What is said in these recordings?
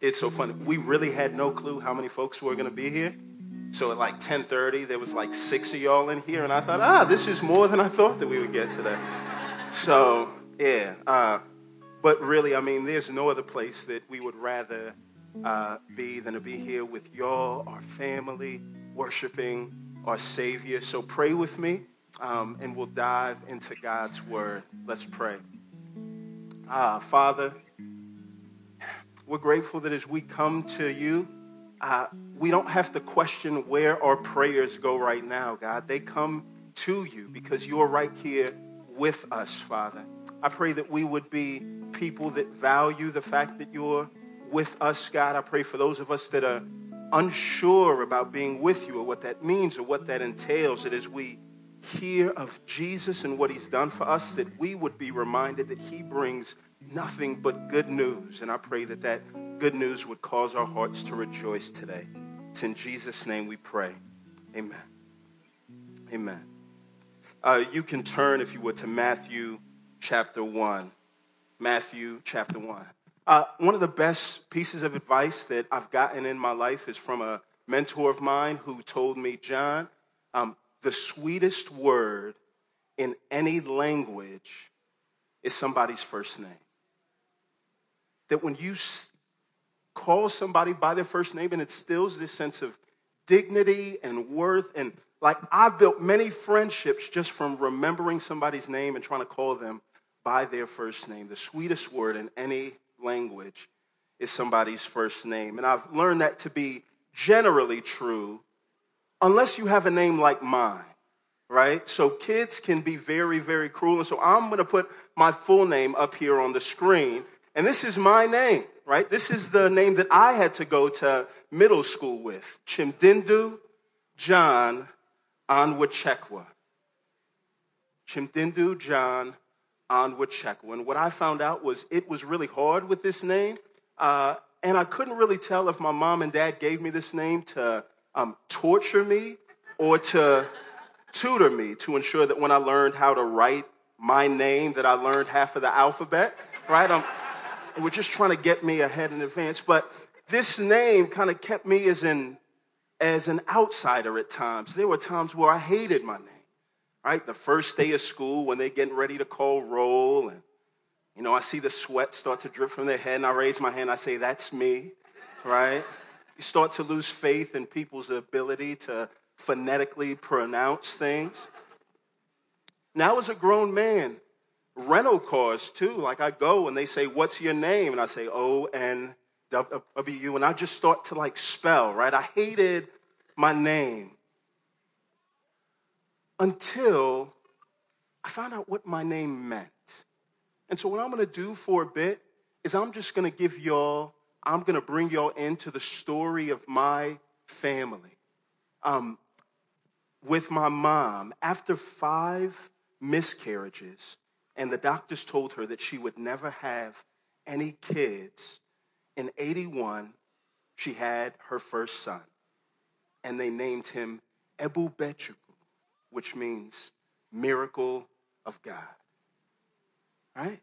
it's so funny. We really had no clue how many folks were going to be here. So at like 10:30, there was like six of y'all in here, and I thought, ah, this is more than I thought that we would get today. So yeah, uh, but really, I mean, there's no other place that we would rather uh, be than to be here with y'all, our family, worshiping our Savior. So pray with me, um, and we'll dive into God's Word. Let's pray. Ah, Father, we're grateful that as we come to you, uh, we don't have to question where our prayers go right now, God. They come to you because you're right here with us, Father. I pray that we would be people that value the fact that you're with us, God. I pray for those of us that are unsure about being with you or what that means or what that entails, that as we hear of Jesus and what he's done for us, that we would be reminded that he brings nothing but good news. And I pray that that good news would cause our hearts to rejoice today. It's in Jesus' name we pray. Amen. Amen. Uh, you can turn, if you would, to Matthew chapter 1. Matthew chapter 1. Uh, one of the best pieces of advice that I've gotten in my life is from a mentor of mine who told me, John, um, the sweetest word in any language is somebody's first name. That when you call somebody by their first name and it instills this sense of dignity and worth and like I've built many friendships just from remembering somebody's name and trying to call them by their first name. The sweetest word in any language is somebody's first name. And I've learned that to be generally true unless you have a name like mine, right? So kids can be very, very cruel. And so I'm going to put my full name up here on the screen. And this is my name, right? This is the name that I had to go to middle school with Chimdindu John Onwuchekwa. Chimdindu John Onwuchekwa. And what I found out was it was really hard with this name. Uh, and I couldn't really tell if my mom and dad gave me this name to um, torture me or to tutor me to ensure that when I learned how to write my name, that I learned half of the alphabet, right? Um, we're just trying to get me ahead in advance. But this name kind of kept me as an, as an outsider at times. There were times where I hated my name, right? The first day of school when they're getting ready to call roll and, you know, I see the sweat start to drip from their head and I raise my hand. I say, that's me, right? You start to lose faith in people's ability to phonetically pronounce things. Now, as a grown man, rental cars too. Like I go and they say, What's your name? And I say, O N W. And I just start to like spell, right? I hated my name until I found out what my name meant. And so, what I'm going to do for a bit is I'm just going to give y'all, I'm going to bring y'all into the story of my family. Um, with my mom, after five miscarriages, and the doctors told her that she would never have any kids. In 81, she had her first son, and they named him Ebu which means miracle of God. Right?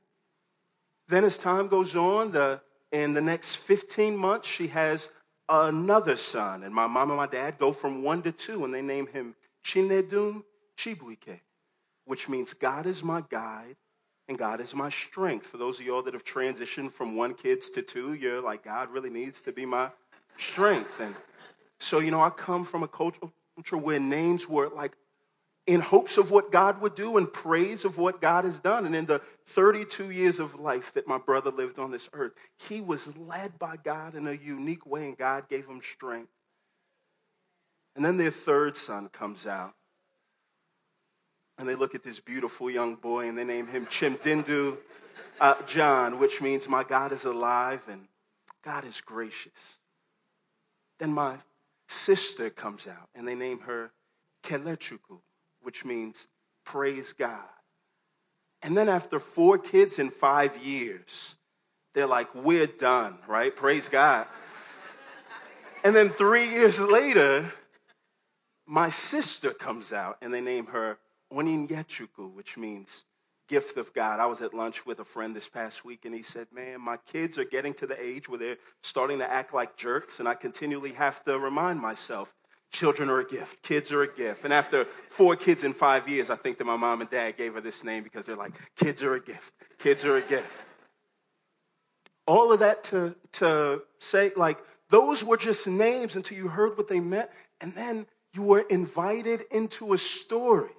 Then, as time goes on, the, in the next 15 months, she has another son, and my mom and my dad go from one to two, and they name him Chinedum Chibuike, which means God is my guide and God is my strength. For those of y'all that have transitioned from one kids to two, you're like, God really needs to be my strength. And so, you know, I come from a culture where names were like in hopes of what God would do and praise of what God has done. And in the 32 years of life that my brother lived on this earth, he was led by God in a unique way, and God gave him strength. And then their third son comes out and they look at this beautiful young boy and they name him Chimdindu uh, John, which means my God is alive and God is gracious. Then my sister comes out and they name her Kelechukwu, which means praise God. And then after four kids in five years, they're like, we're done, right? Praise God. and then three years later, my sister comes out and they name her Onyinyechukwu, which means gift of God. I was at lunch with a friend this past week, and he said, Man, my kids are getting to the age where they're starting to act like jerks, and I continually have to remind myself children are a gift, kids are a gift. And after four kids in five years, I think that my mom and dad gave her this name because they're like, kids are a gift, kids are a gift. All of that to, to say, like, those were just names until you heard what they meant, and then you were invited into a story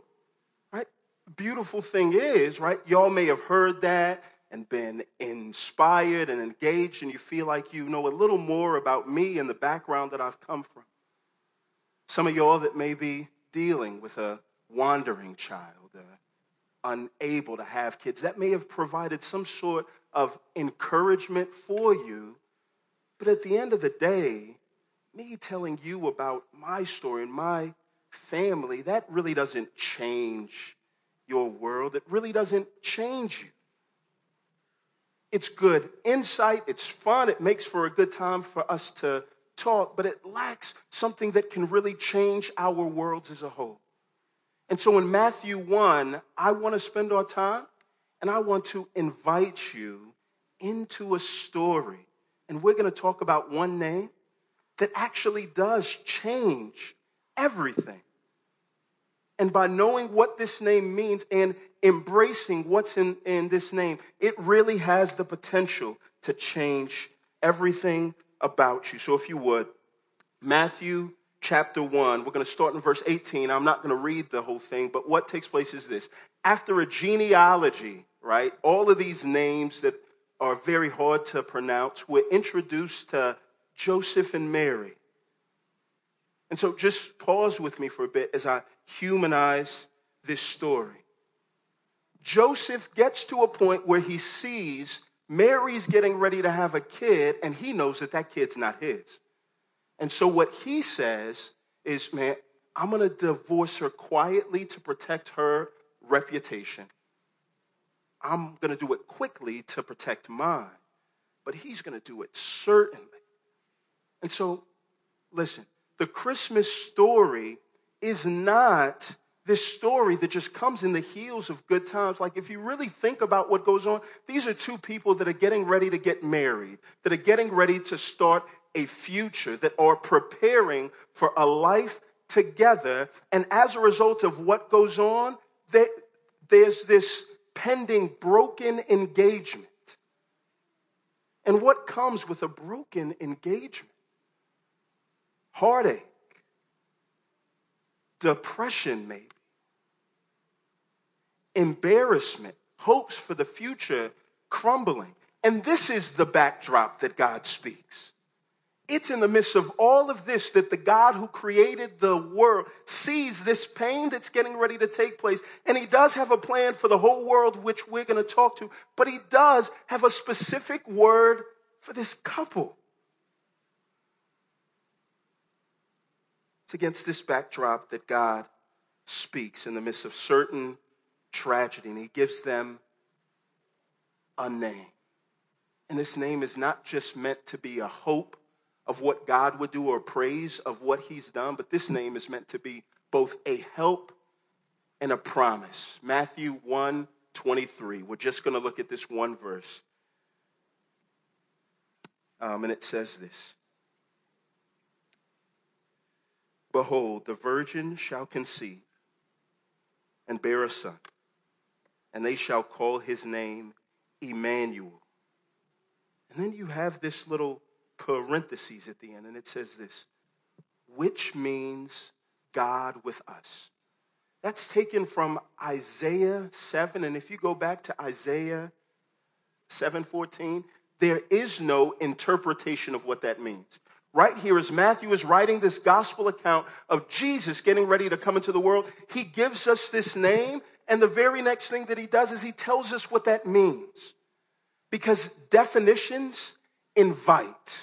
beautiful thing is, right, y'all may have heard that and been inspired and engaged, and you feel like you know a little more about me and the background that I've come from. Some of y'all that may be dealing with a wandering child, uh, unable to have kids, that may have provided some sort of encouragement for you. But at the end of the day, me telling you about my story and my family, that really doesn't change your world, it really doesn't change you. It's good insight, it's fun, it makes for a good time for us to talk, but it lacks something that can really change our worlds as a whole. And so in Matthew 1, I want to spend our time and I want to invite you into a story. And we're going to talk about one name that actually does change everything. And by knowing what this name means and embracing what's in, in this name, it really has the potential to change everything about you. So, if you would, Matthew chapter 1, we're going to start in verse 18. I'm not going to read the whole thing, but what takes place is this. After a genealogy, right, all of these names that are very hard to pronounce, we're introduced to Joseph and Mary. And so just pause with me for a bit as I humanize this story. Joseph gets to a point where he sees Mary's getting ready to have a kid, and he knows that that kid's not his. And so what he says is, man, I'm going to divorce her quietly to protect her reputation. I'm going to do it quickly to protect mine. But he's going to do it certainly. And so, listen, the Christmas story is not this story that just comes in the heels of good times. Like, if you really think about what goes on, these are two people that are getting ready to get married, that are getting ready to start a future, that are preparing for a life together. And as a result of what goes on, they, there's this pending broken engagement. And what comes with a broken engagement? Heartache depression, maybe, embarrassment, hopes for the future crumbling. And this is the backdrop that God speaks. It's in the midst of all of this that the God who created the world sees this pain that's getting ready to take place. And He does have a plan for the whole world, which we're going to talk to, but He does have a specific word for this couple. It's against this backdrop that God speaks in the midst of certain tragedy, and He gives them a name. And this name is not just meant to be a hope of what God would do or praise of what He's done, but this name is meant to be both a help and a promise. Matthew 1 23. We're just going to look at this one verse. Um, and it says this Behold, the virgin shall conceive and bear a son, and they shall call his name Emmanuel. And then you have this little parenthesis at the end, and it says this, which means God with us. That's taken from Isaiah 7, and if you go back to Isaiah 7:14, there is no interpretation of what that means right here as Matthew is writing this gospel account of Jesus getting ready to come into the world, he gives us this name. And the very next thing that he does is he tells us what that means. Because definitions invite,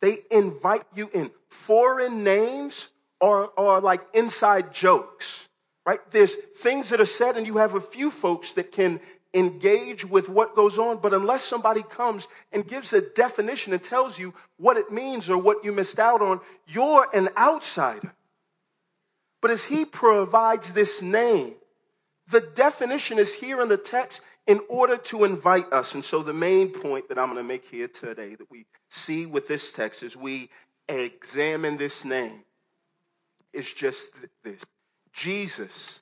they invite you in. Foreign names are, are like inside jokes, right? There's things that are said, and you have a few folks that can engage with what goes on, but unless somebody comes and gives a definition and tells you what it means or what you missed out on, you're an outsider. But as he provides this name, The definition is here in the text in order to invite us. And so, the main point that I'm going to make here today that we see with this text as we examine this name is just this Jesus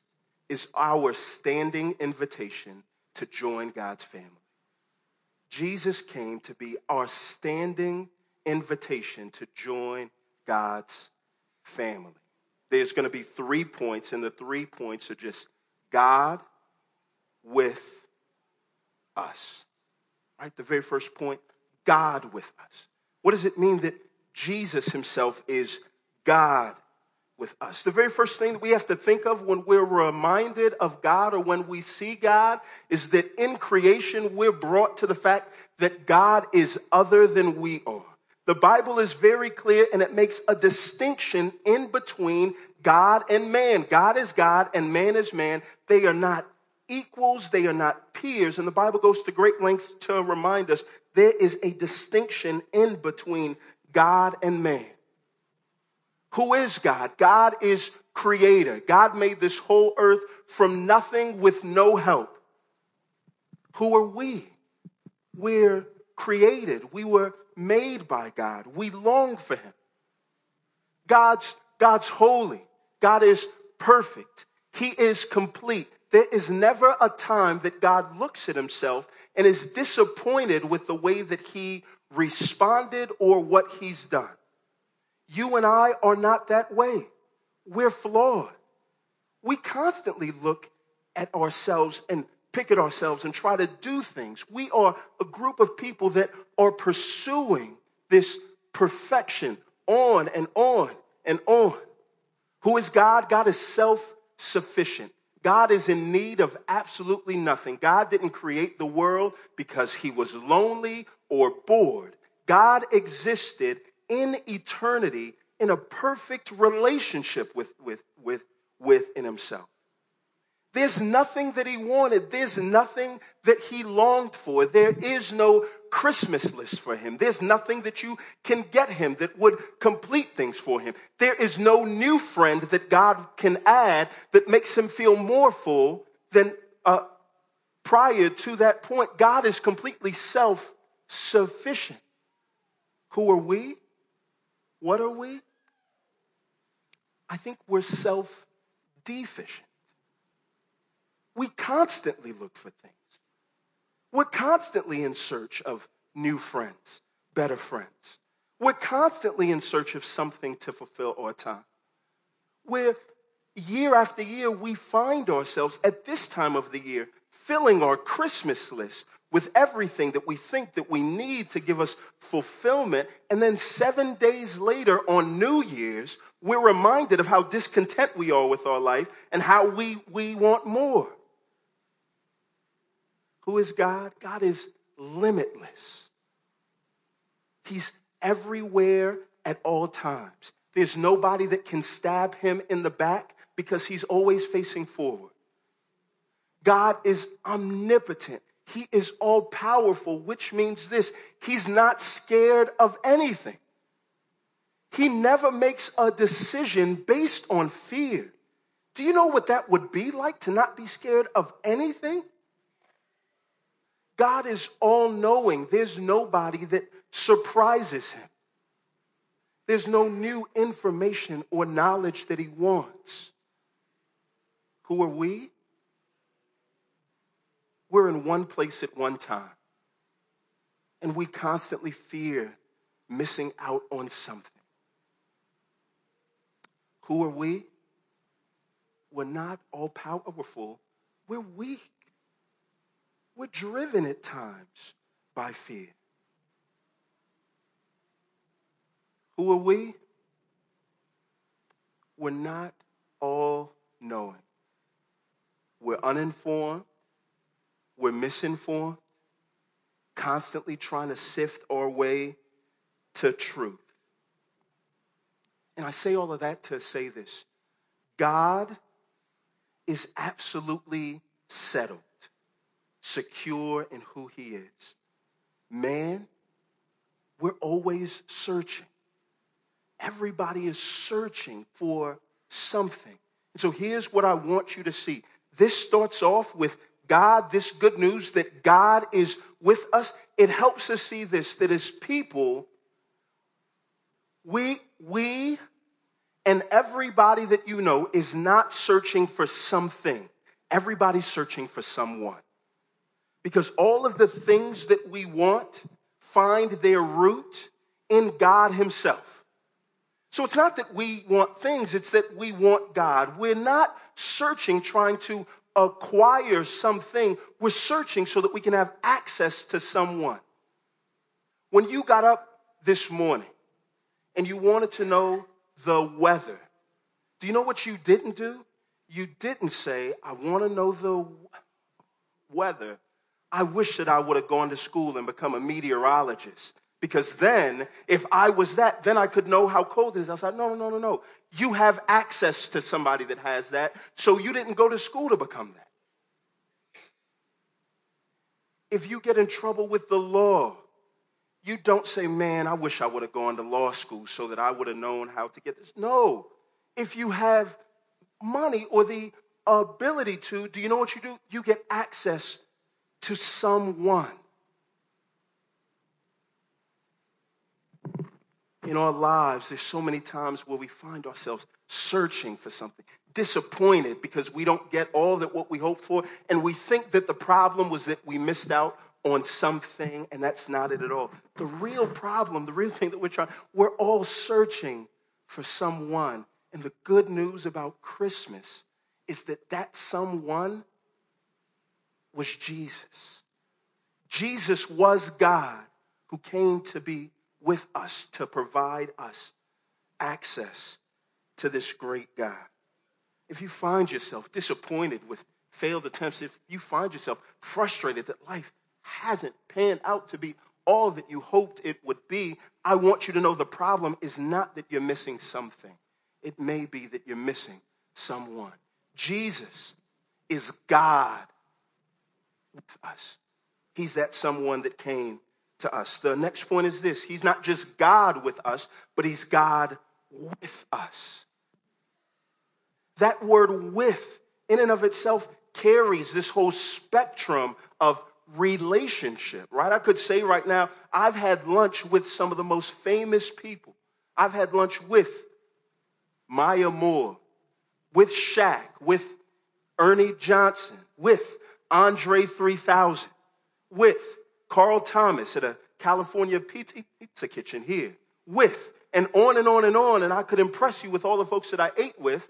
is our standing invitation to join God's family. Jesus came to be our standing invitation to join God's family. There's going to be three points, and the three points are just God with us. Right? The very first point God with us. What does it mean that Jesus himself is God with us? The very first thing that we have to think of when we're reminded of God or when we see God is that in creation we're brought to the fact that God is other than we are. The Bible is very clear and it makes a distinction in between God and man. God is God and man is man. They are not equals, they are not peers. And the Bible goes to great lengths to remind us there is a distinction in between God and man. Who is God? God is creator. God made this whole earth from nothing with no help. Who are we? We're created. We were made by God. We long for him. God's, God's holy. God is perfect. He is complete. There is never a time that God looks at himself and is disappointed with the way that he responded or what he's done. You and I are not that way. We're flawed. We constantly look at ourselves and pick at ourselves and try to do things. We are a group of people that are pursuing this perfection on and on and on. Who is God? God is self sufficient. God is in need of absolutely nothing. God didn't create the world because he was lonely or bored. God existed in eternity in a perfect relationship with, with, with, within himself. There's nothing that he wanted. There's nothing that he longed for. There is no Christmas list for him. There's nothing that you can get him that would complete things for him. There is no new friend that God can add that makes him feel more full than uh, prior to that point. God is completely self sufficient. Who are we? What are we? I think we're self deficient. We constantly look for things. We're constantly in search of new friends, better friends. We're constantly in search of something to fulfill our time. Where year after year, we find ourselves at this time of the year filling our Christmas list with everything that we think that we need to give us fulfillment. And then seven days later on New Year's, we're reminded of how discontent we are with our life and how we, we want more. Who is God? God is limitless. He's everywhere at all times. There's nobody that can stab him in the back because he's always facing forward. God is omnipotent. He is all powerful, which means this He's not scared of anything. He never makes a decision based on fear. Do you know what that would be like to not be scared of anything? God is all knowing. There's nobody that surprises him. There's no new information or knowledge that he wants. Who are we? We're in one place at one time. And we constantly fear missing out on something. Who are we? We're not all powerful, we're weak. We're driven at times by fear. Who are we? We're not all knowing. We're uninformed. We're misinformed, constantly trying to sift our way to truth. And I say all of that to say this God is absolutely settled secure in who he is. Man, we're always searching. Everybody is searching for something. And so here's what I want you to see this starts off with God, this good news that God is with us. It helps us see this that as people, we, we, and everybody that you know is not searching for something. Everybody's searching for someone. Because all of the things that we want find their root in God Himself. So it's not that we want things, it's that we want God. We're not searching trying to acquire something, we're searching so that we can have access to someone. When you got up this morning and you wanted to know the weather, do you know what you didn't do? You didn't say, I want to know the weather. I wish that I would have gone to school and become a meteorologist. Because then, if I was that, then I could know how cold it is. I said, no, no, no, no, no. You have access to somebody that has that, so you didn't go to school to become that. If you get in trouble with the law, you don't say, man, I wish I would have gone to law school so that I would have known how to get this. No. If you have money or the ability to, do you know what you do? You get access to someone. In our lives, there's so many times where we find ourselves searching for something, disappointed because we don't get all that what we hoped for, and we think that the problem was that we missed out on something, and that's not it at all. The real problem, the real thing that we're trying, we're all searching for someone. And the good news about Christmas is that that someone was Jesus. Jesus was God who came to be with us to provide us access to this great God. If you find yourself disappointed with failed attempts, if you find yourself frustrated that life hasn't panned out to be all that you hoped it would be, I want you to know the problem is not that you're missing something. It may be that you're missing someone. Jesus is God with us. He's that someone that came to us. The next point is this He's not just God with us, but He's God with us. That word with, in and of itself, carries this whole spectrum of relationship, right? I could say right now, I've had lunch with some of the most famous people. I've had lunch with Maya Moore, with Shaq, with Ernie Johnson, with Andre 3000, with Carl Thomas at a California pizza, kitchen here, with, and on and on and on. And I could impress you with all the folks that I ate with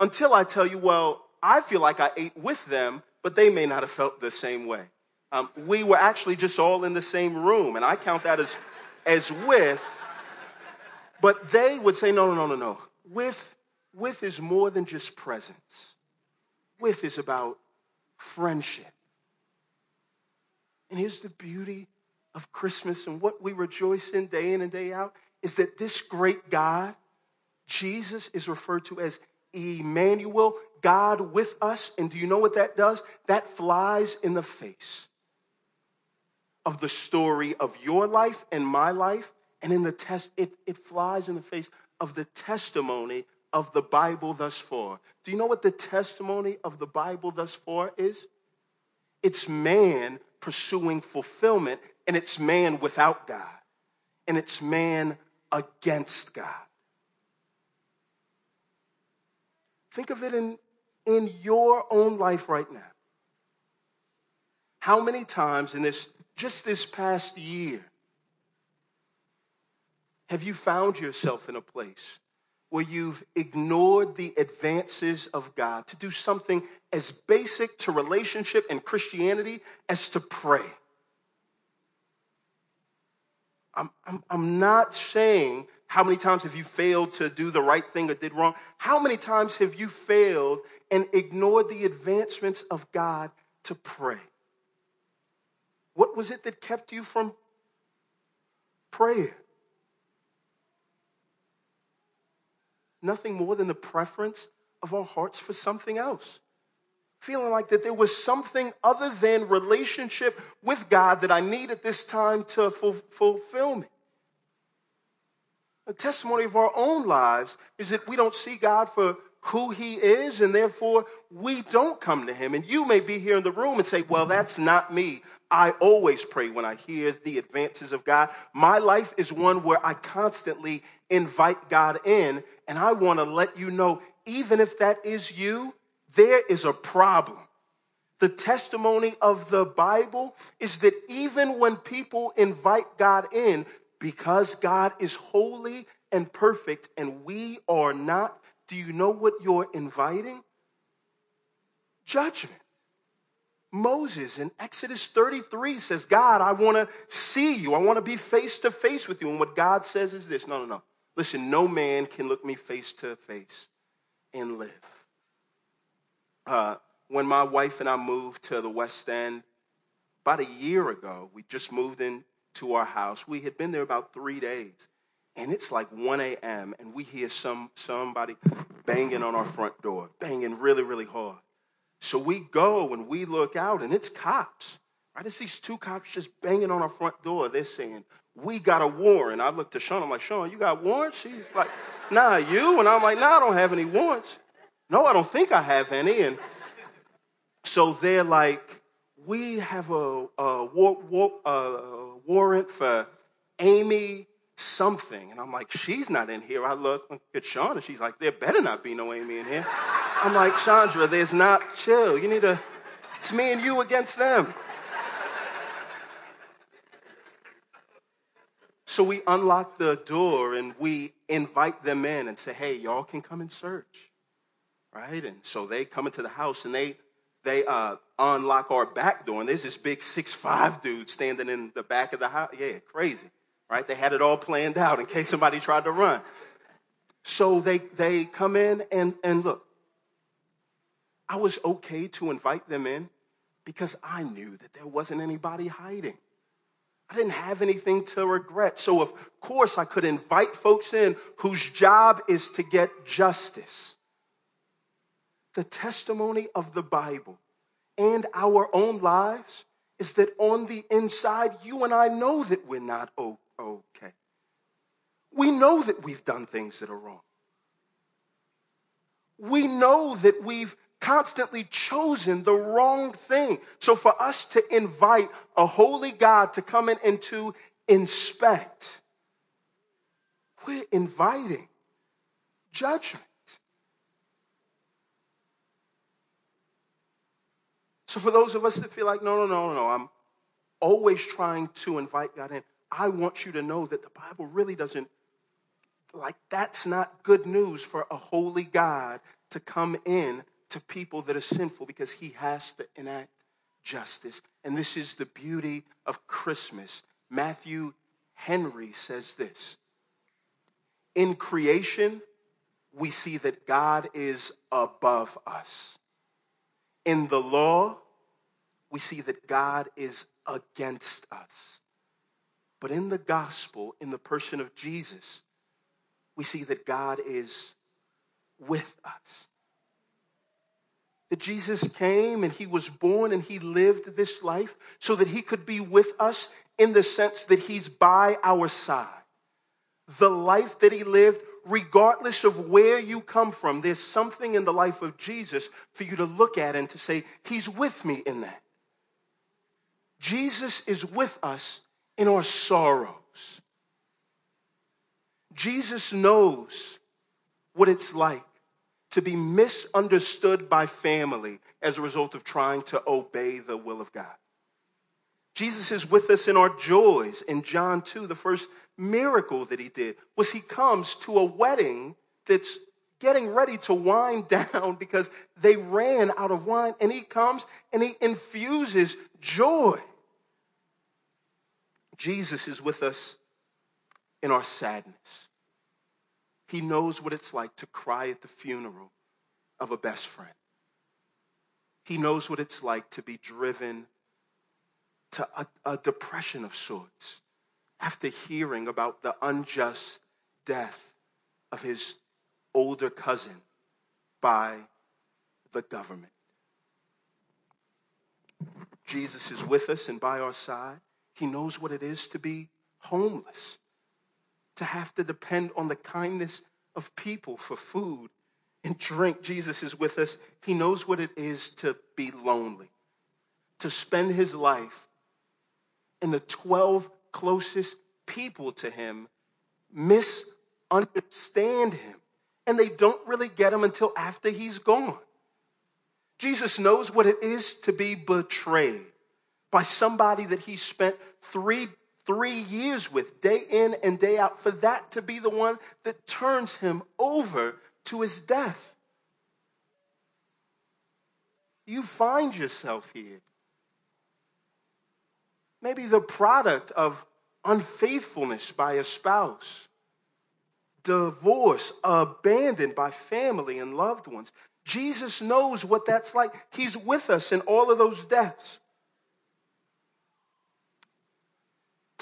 until I tell you, well, I feel like I ate with them, but they may not have felt the same way. Um, we were actually just all in the same room, and I count that as, as with. But they would say, no, no, no, no, no. With, with is more than just presence. With is about friendship. And here's the beauty of Christmas and what we rejoice in day in and day out is that this great God, Jesus, is referred to as Emmanuel, God with us. And do you know what that does? That flies in the face of the story of your life and my life. And in the test, it, it flies in the face of the testimony of the Bible thus far. Do you know what the testimony of the Bible thus far is? It's man pursuing fulfillment, and it's man without God, and it's man against God. Think of it in, in your own life right now. How many times in this, just this past year, have you found yourself in a place where you've ignored the advances of God to do something as basic to relationship and Christianity as to pray. I'm, I'm, I'm not saying how many times have you failed to do the right thing or did wrong. How many times have you failed and ignored the advancements of God to pray? What was it that kept you from prayer? Nothing more than the preference of our hearts for something else feeling like that there was something other than relationship with God that I need at this time to fulfill me. A testimony of our own lives is that we don't see God for who he is, and therefore we don't come to him. And you may be here in the room and say, Well, that's not me. I always pray when I hear the advances of God. My life is one where I constantly invite God in, and I want to let you know, even if that is you, there is a problem. The testimony of the Bible is that even when people invite God in, because God is holy and perfect and we are not, do you know what you're inviting? Judgment. Moses in Exodus 33 says, God, I want to see you. I want to be face to face with you. And what God says is this no, no, no. Listen, no man can look me face to face and live. Uh, when my wife and I moved to the West End about a year ago, we just moved into our house. We had been there about three days. And it's like 1 a.m., and we hear some, somebody banging on our front door, banging really, really hard. So we go and we look out, and it's cops. Right? It's these two cops just banging on our front door. They're saying, We got a warrant. I look to Sean, I'm like, Sean, you got warrants? She's like, Nah, you? And I'm like, Nah, I don't have any warrants. No, I don't think I have any. And so they're like, We have a, a, war, war, a warrant for Amy something. And I'm like, she's not in here. I look at Sean and she's like, there better not be no Amy in here. I'm like, Chandra, there's not chill. You need to, it's me and you against them. So we unlock the door and we invite them in and say, hey, y'all can come and search. Right? And so they come into the house and they they uh, unlock our back door, and there's this big six five dude standing in the back of the house. Yeah, crazy right? They had it all planned out in case somebody tried to run. So they, they come in and, and look, I was okay to invite them in because I knew that there wasn't anybody hiding. I didn't have anything to regret. So, of course, I could invite folks in whose job is to get justice. The testimony of the Bible and our own lives is that on the inside, you and I know that we're not okay. We know that we've done things that are wrong. We know that we've constantly chosen the wrong thing. So for us to invite a holy God to come in and to inspect, we're inviting judgment. So for those of us that feel like, no, no, no, no, I'm always trying to invite God in. I want you to know that the Bible really doesn't, like, that's not good news for a holy God to come in to people that are sinful because he has to enact justice. And this is the beauty of Christmas. Matthew Henry says this In creation, we see that God is above us. In the law, we see that God is against us. But in the gospel, in the person of Jesus, we see that God is with us. That Jesus came and he was born and he lived this life so that he could be with us in the sense that he's by our side. The life that he lived, regardless of where you come from, there's something in the life of Jesus for you to look at and to say, He's with me in that. Jesus is with us in our sorrows. Jesus knows what it's like to be misunderstood by family as a result of trying to obey the will of God. Jesus is with us in our joys. In John 2, the first miracle that he did was he comes to a wedding that's getting ready to wind down because they ran out of wine, and he comes and he infuses joy. Jesus is with us in our sadness. He knows what it's like to cry at the funeral of a best friend. He knows what it's like to be driven to a, a, depression of sorts after hearing about the unjust death of his older cousin by the government. Jesus is with us and by our side. He knows what it is to be homeless, to have to depend on the kindness of people for food and drink. Jesus is with us. He knows what it is to be lonely, to spend his life, and the 12 closest people to him misunderstand him. And they don't really get him until after he's gone. Jesus knows what it is to be betrayed by somebody that he spent three, three years with, day in and day out, for that to be the one that turns him over to his death. You find yourself here. Maybe the product of unfaithfulness by a spouse, divorce, abandoned by family and loved ones. Jesus knows what that's like. He's with us in all of those deaths.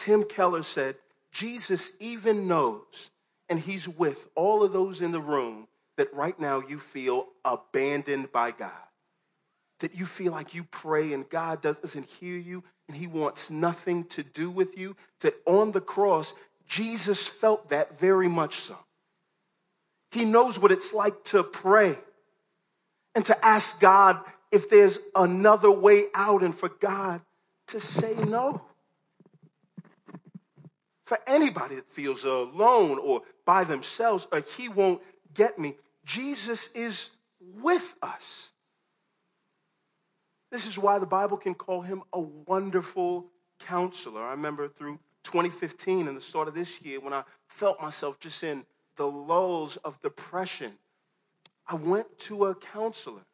Tim Keller said, Jesus even knows, and he's with all of those in the room that right now you feel abandoned by God. That you feel like you pray and God doesn't hear you and he wants nothing to do with you. That on the cross, Jesus felt that very much so. He knows what it's like to pray and to ask God if there's another way out and for God to say no. For anybody that feels alone or by themselves or he won't get me, Jesus is with us. This is why the Bible can call him a wonderful counselor. I remember through 2015 and the start of this year when I felt myself just in the lulls of depression, I went to a counselor.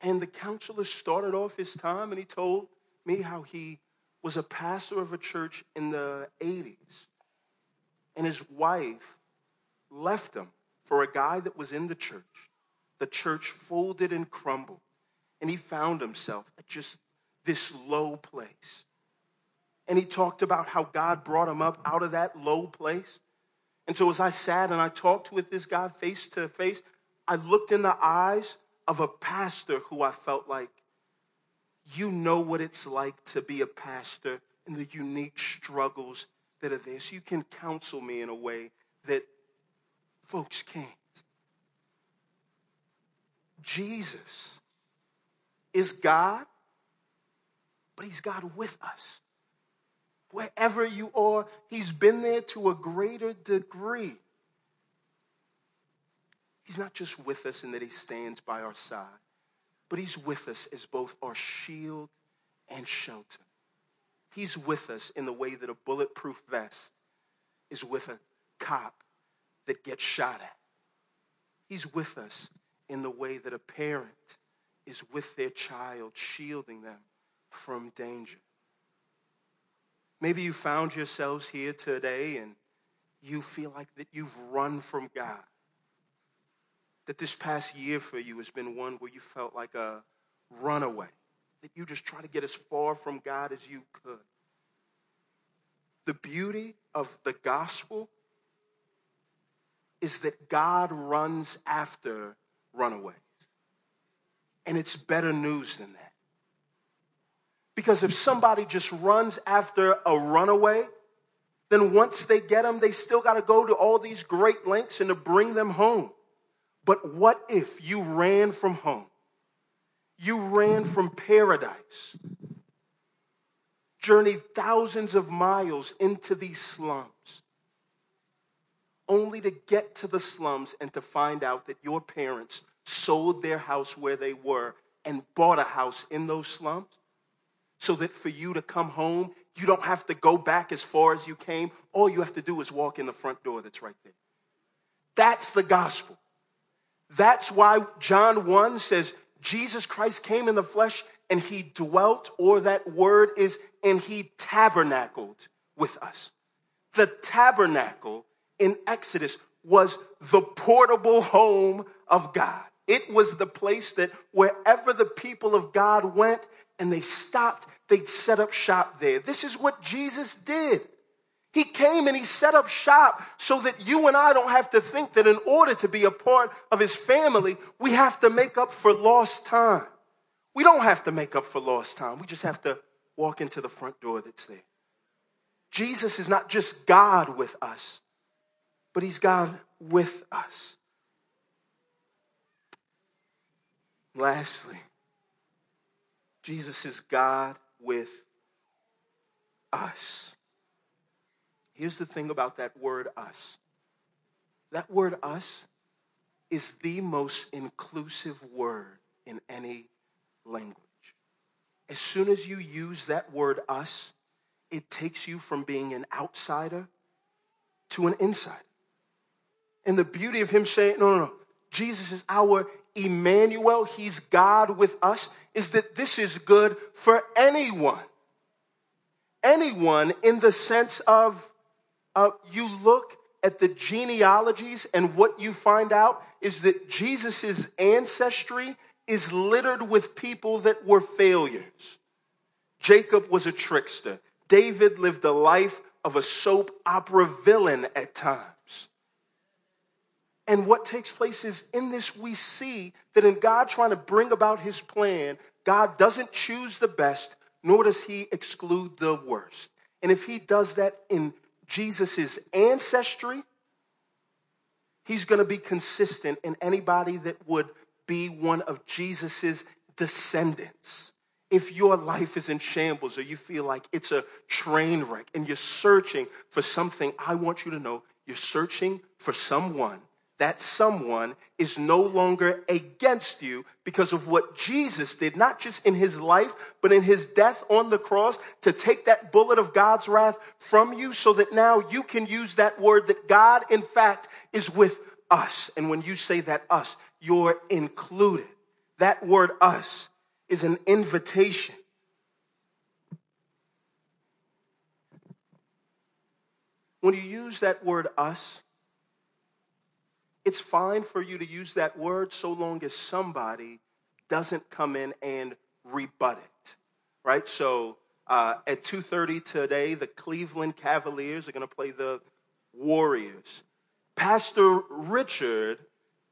And the counselor started off his time and he told me how he was a pastor of a church in the 80s. And his wife left him for a guy that was in the church. The church folded and crumbled. And he found himself at just this low place. And he talked about how God brought him up out of that low place. And so as I sat and I talked with this guy face to face, I looked in the eyes of a pastor who I felt like, you know what it's like to be a pastor and the unique struggles that are there. So you can counsel me in a way that folks can't. Jesus is God, but He's God with us. Wherever you are, He's been there to a greater degree. He's not just with us in that He stands by our side, but He's with us as both our shield and shelter. He's with us in the way that a bulletproof vest is with a cop that gets shot at. He's with us in the way that a parent is with their child, shielding them from danger. Maybe you found yourselves here today and you feel like that you've run from God. That this past year for you has been one where you felt like a runaway. That you just try to get as far from God as you could. The beauty of the gospel is that God runs after runaways. And it's better news than that. Because if somebody just runs after a runaway, then once they get them, they still got to go to all these great lengths and to bring them home. But what if you ran from home? You ran from paradise, journeyed thousands of miles into these slums, only to get to the slums and to find out that your parents sold their house where they were and bought a house in those slums so that for you to come home, you don't have to go back as far as you came. All you have to do is walk in the front door that's right there. That's the gospel. That's why John 1 says Jesus Christ came in the flesh and he dwelt, or that word is, and he tabernacled with us. The tabernacle in Exodus was the portable home of God. It was the place that wherever the people of God went and they stopped, they'd set up shop there. This is what Jesus did. He came and he set up shop so that you and I don't have to think that in order to be a part of his family, we have to make up for lost time. We don't have to make up for lost time. We just have to walk into the front door that's there. Jesus is not just God with us, but he's God with us. Lastly, Jesus is God with us. Here's the thing about that word us that word us is the most inclusive word in any language. As soon as you use that word us, it takes you from being an outsider to an insider. And the beauty of him saying, no, no, no, Jesus is our Immanuel, he's God with us, is that this is good for anyone. Anyone in the sense of uh, you look at the genealogies, and what you find out is that Jesus' ancestry is littered with people that were failures. Jacob was a trickster. David lived a life of a soap opera villain at times. And what takes place is in this, we see that in God trying to bring about his plan, God doesn't choose the best, nor does he exclude the worst. And if he does that in Jesus' ancestry, he's going to be consistent in anybody that would be one of Jesus' descendants. If your life is in shambles or you feel like it's a train wreck and you're searching for something, I want you to know you're searching for someone that someone is no longer against you because of what Jesus did, not just in his life, but in his death on the cross to take that bullet of God's wrath from you so that now you can use that word that God, in fact, is with us. And when you say that us, you're included. That word us is an invitation. When you use that word us, it's fine for you to use that word so long as somebody doesn't come in and rebut it, right? So uh, at 2.30 today, the Cleveland Cavaliers are going to play the Warriors. Pastor Richard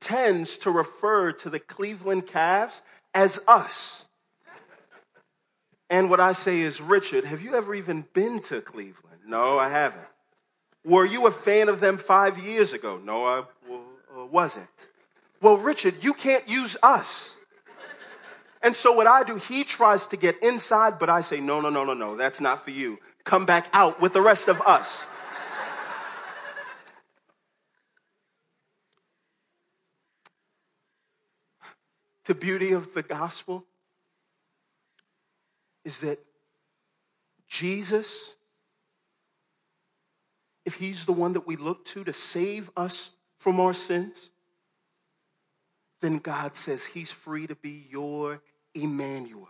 tends to refer to the Cleveland Cavs as us. And what I say is, Richard, have you ever even been to Cleveland? No, I haven't. Were you a fan of them five years ago? No, I wasn't. Well, Richard, you can't use us. And so what I do, he tries to get inside, but I say, no, no, no, no, no, that's not for you. Come back out with the rest of us. the beauty of the gospel is that Jesus, if he's the one that we look to to save us from our sins, then God says He's free to be your Immanuel.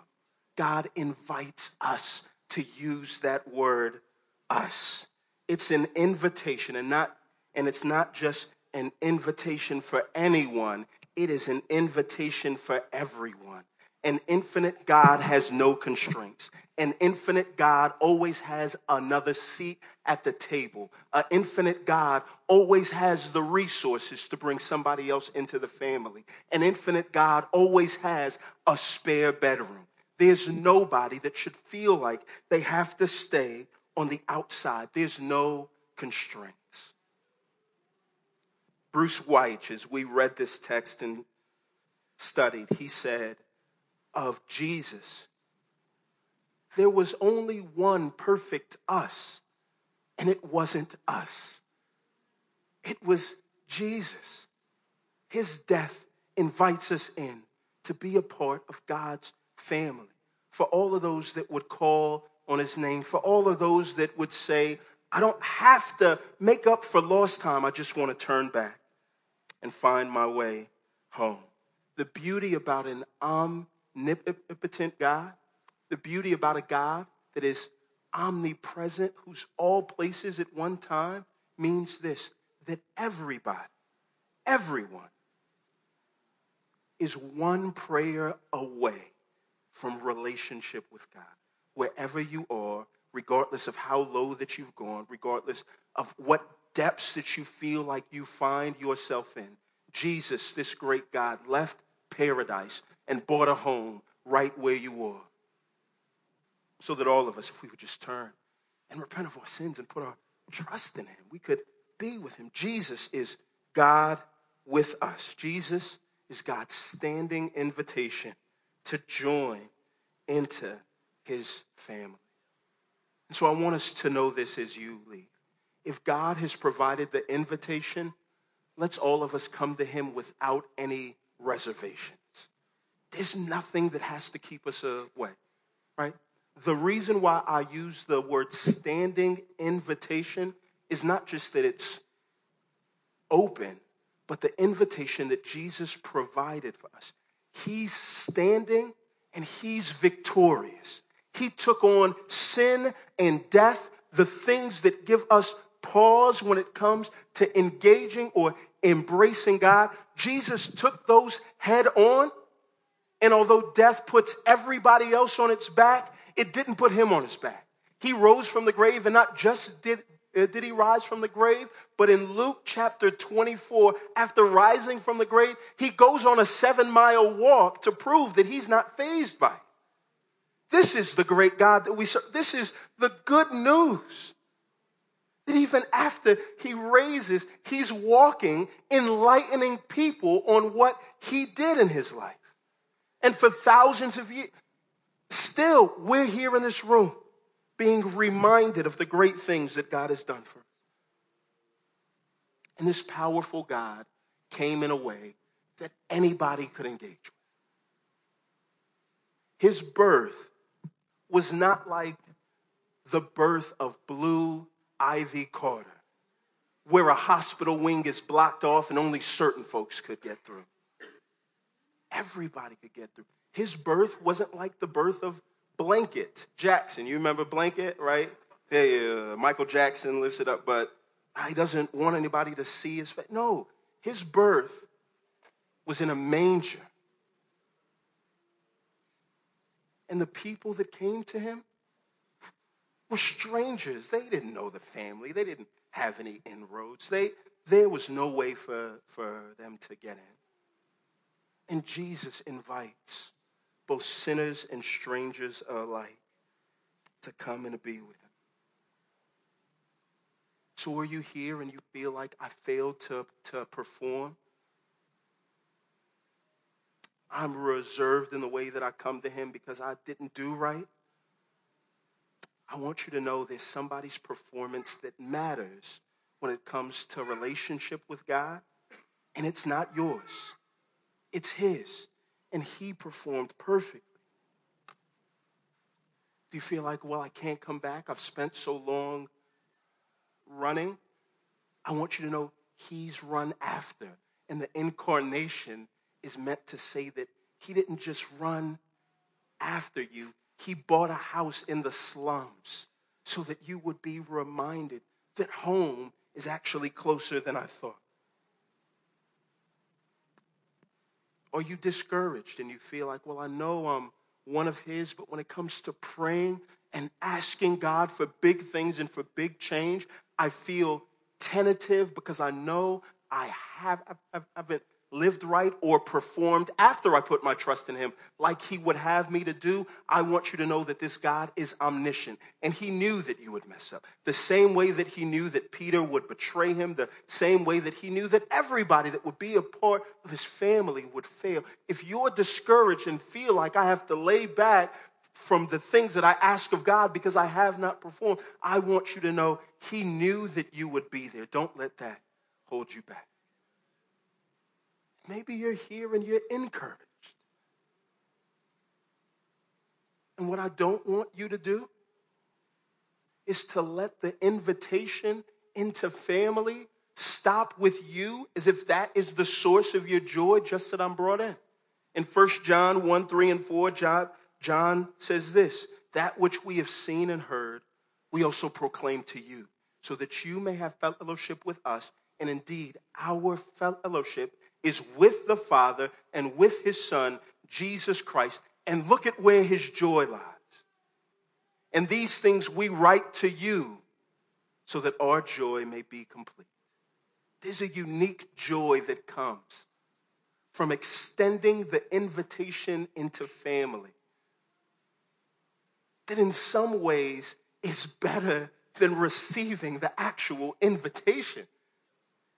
God invites us to use that word us. It's an invitation and not and it's not just an invitation for anyone, it is an invitation for everyone. An infinite God has no constraints. An infinite God always has another seat at the table. An infinite God always has the resources to bring somebody else into the family. An infinite God always has a spare bedroom. There's nobody that should feel like they have to stay on the outside. There's no constraints. Bruce Wyche, as we read this text and studied, he said, of Jesus, there was only one perfect us, and it wasn't us. It was Jesus. His death invites us in to be a part of God's family. For all of those that would call on his name, for all of those that would say, I don't have to make up for lost time, I just want to turn back and find my way home. The beauty about an omnipotent God, the beauty about a God that is omnipresent, who's all places at one time, means this that everybody, everyone, is one prayer away from relationship with God. Wherever you are, regardless of how low that you've gone, regardless of what depths that you feel like you find yourself in, Jesus, this great God, left paradise and bought a home right where you are. So that all of us, if we would just turn and repent of our sins and put our trust in Him, we could be with Him. Jesus is God with us. Jesus is God's standing invitation to join into his family. And so I want us to know this as you leave. If God has provided the invitation, let's all of us come to him without any reservations. There's nothing that has to keep us away, right? The reason why I use the word standing invitation is not just that it's open, but the invitation that Jesus provided for us. He's standing and he's victorious. He took on sin and death, the things that give us pause when it comes to engaging or embracing God. Jesus took those head on. And although death puts everybody else on its back, it didn't put him on his back. He rose from the grave and not just did uh, did he rise from the grave? But in Luke chapter 24, after rising from the grave, he goes on a seven mile walk to prove that he's not fazed by it. This is the great God that we serve. This is the good news. That even after he raises, he's walking, enlightening people on what he did in his life. And for thousands of years, still, we're here in this room being reminded of the great things that God has done for us. And this powerful God came in a way that anybody could engage with. His birth was not like the birth of Blue Ivy Carter, where a hospital wing is blocked off and only certain folks could get through. Everybody could get through. His birth wasn't like the birth of Blanket Jackson. You remember Blanket, right? Yeah, uh, Michael Jackson lifts it up, but he doesn't want anybody to see his face. No, his birth was in a manger. And the people that came to him were strangers. They didn't know the family. They didn't have any inroads. They, there was no way for, for them to get in. And Jesus invites both sinners and strangers alike, to come and be with him. So, are you here and you feel like I failed to, to perform? I'm reserved in the way that I come to him because I didn't do right. I want you to know there's somebody's performance that matters when it comes to relationship with God, and it's not yours, it's his and he performed perfectly. Do you feel like, well, I can't come back? I've spent so long running. I want you to know he's run after. And the incarnation is meant to say that he didn't just run after you, he bought a house in the slums so that you would be reminded that home is actually closer than I thought. Are you discouraged and you feel like, well, I know I'm one of His, but when it comes to praying and asking God for big things and for big change, I feel tentative because I know I have, I've been lived right or performed after I put my trust in him like he would have me to do, I want you to know that this God is omniscient. And he knew that you would mess up. The same way that he knew that Peter would betray him, the same way that he knew that everybody that would be a part of his family would fail. If you're discouraged and feel like I have to lay back from the things that I ask of God because I have not performed, I want you to know he knew that you would be there. Don't let that hold you back. Maybe you're here and you're encouraged. And what I don't want you to do is to let the invitation into family stop with you as if that is the source of your joy, just that I'm brought in. In 1 John 1 3 and 4, John, John says this That which we have seen and heard, we also proclaim to you, so that you may have fellowship with us. And indeed, our fellowship is with the Father and with his Son, Jesus Christ. And look at where his joy lies. And these things we write to you so that our joy may be complete. There's a unique joy that comes from extending the invitation into family that in some ways is better than receiving the actual invitation.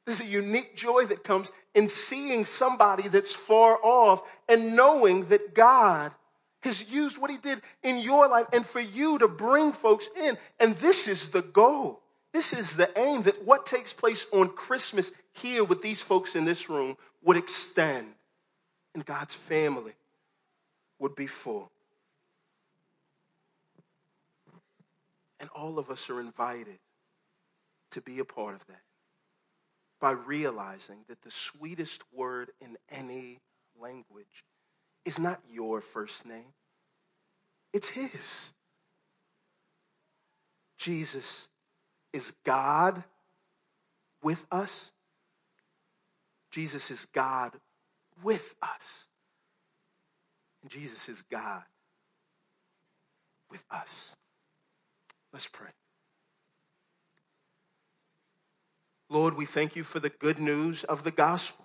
There's a unique joy that comes in seeing somebody that's far off and knowing that God has used what He did in your life and for you to bring folks in. And this is the goal. This is the aim that what takes place on Christmas here with these folks in this room would extend and God's family would be full. And all of us are invited to be a part of that by realizing that the sweetest word in any language is not your first name, it's His. Jesus is God with us. Jesus is God with us. And Jesus is God with us. Let's pray. Lord, we thank you for the good news of the gospel.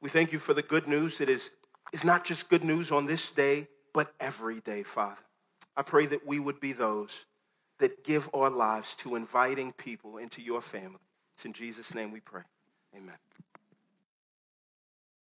We thank you for the good news that is, is not just good news on this day, but every day, Father. I pray that we would be those that give our lives to inviting people into your family. It's in Jesus' name we pray. Amen.